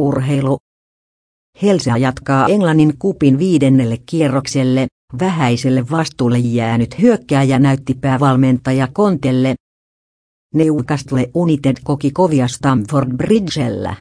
Urheilu. Helsea jatkaa Englannin kupin viidennelle kierrokselle, vähäiselle vastuulle jäänyt hyökkääjä näytti päävalmentaja Kontelle. Newcastle United koki kovia Stamford Bridgellä.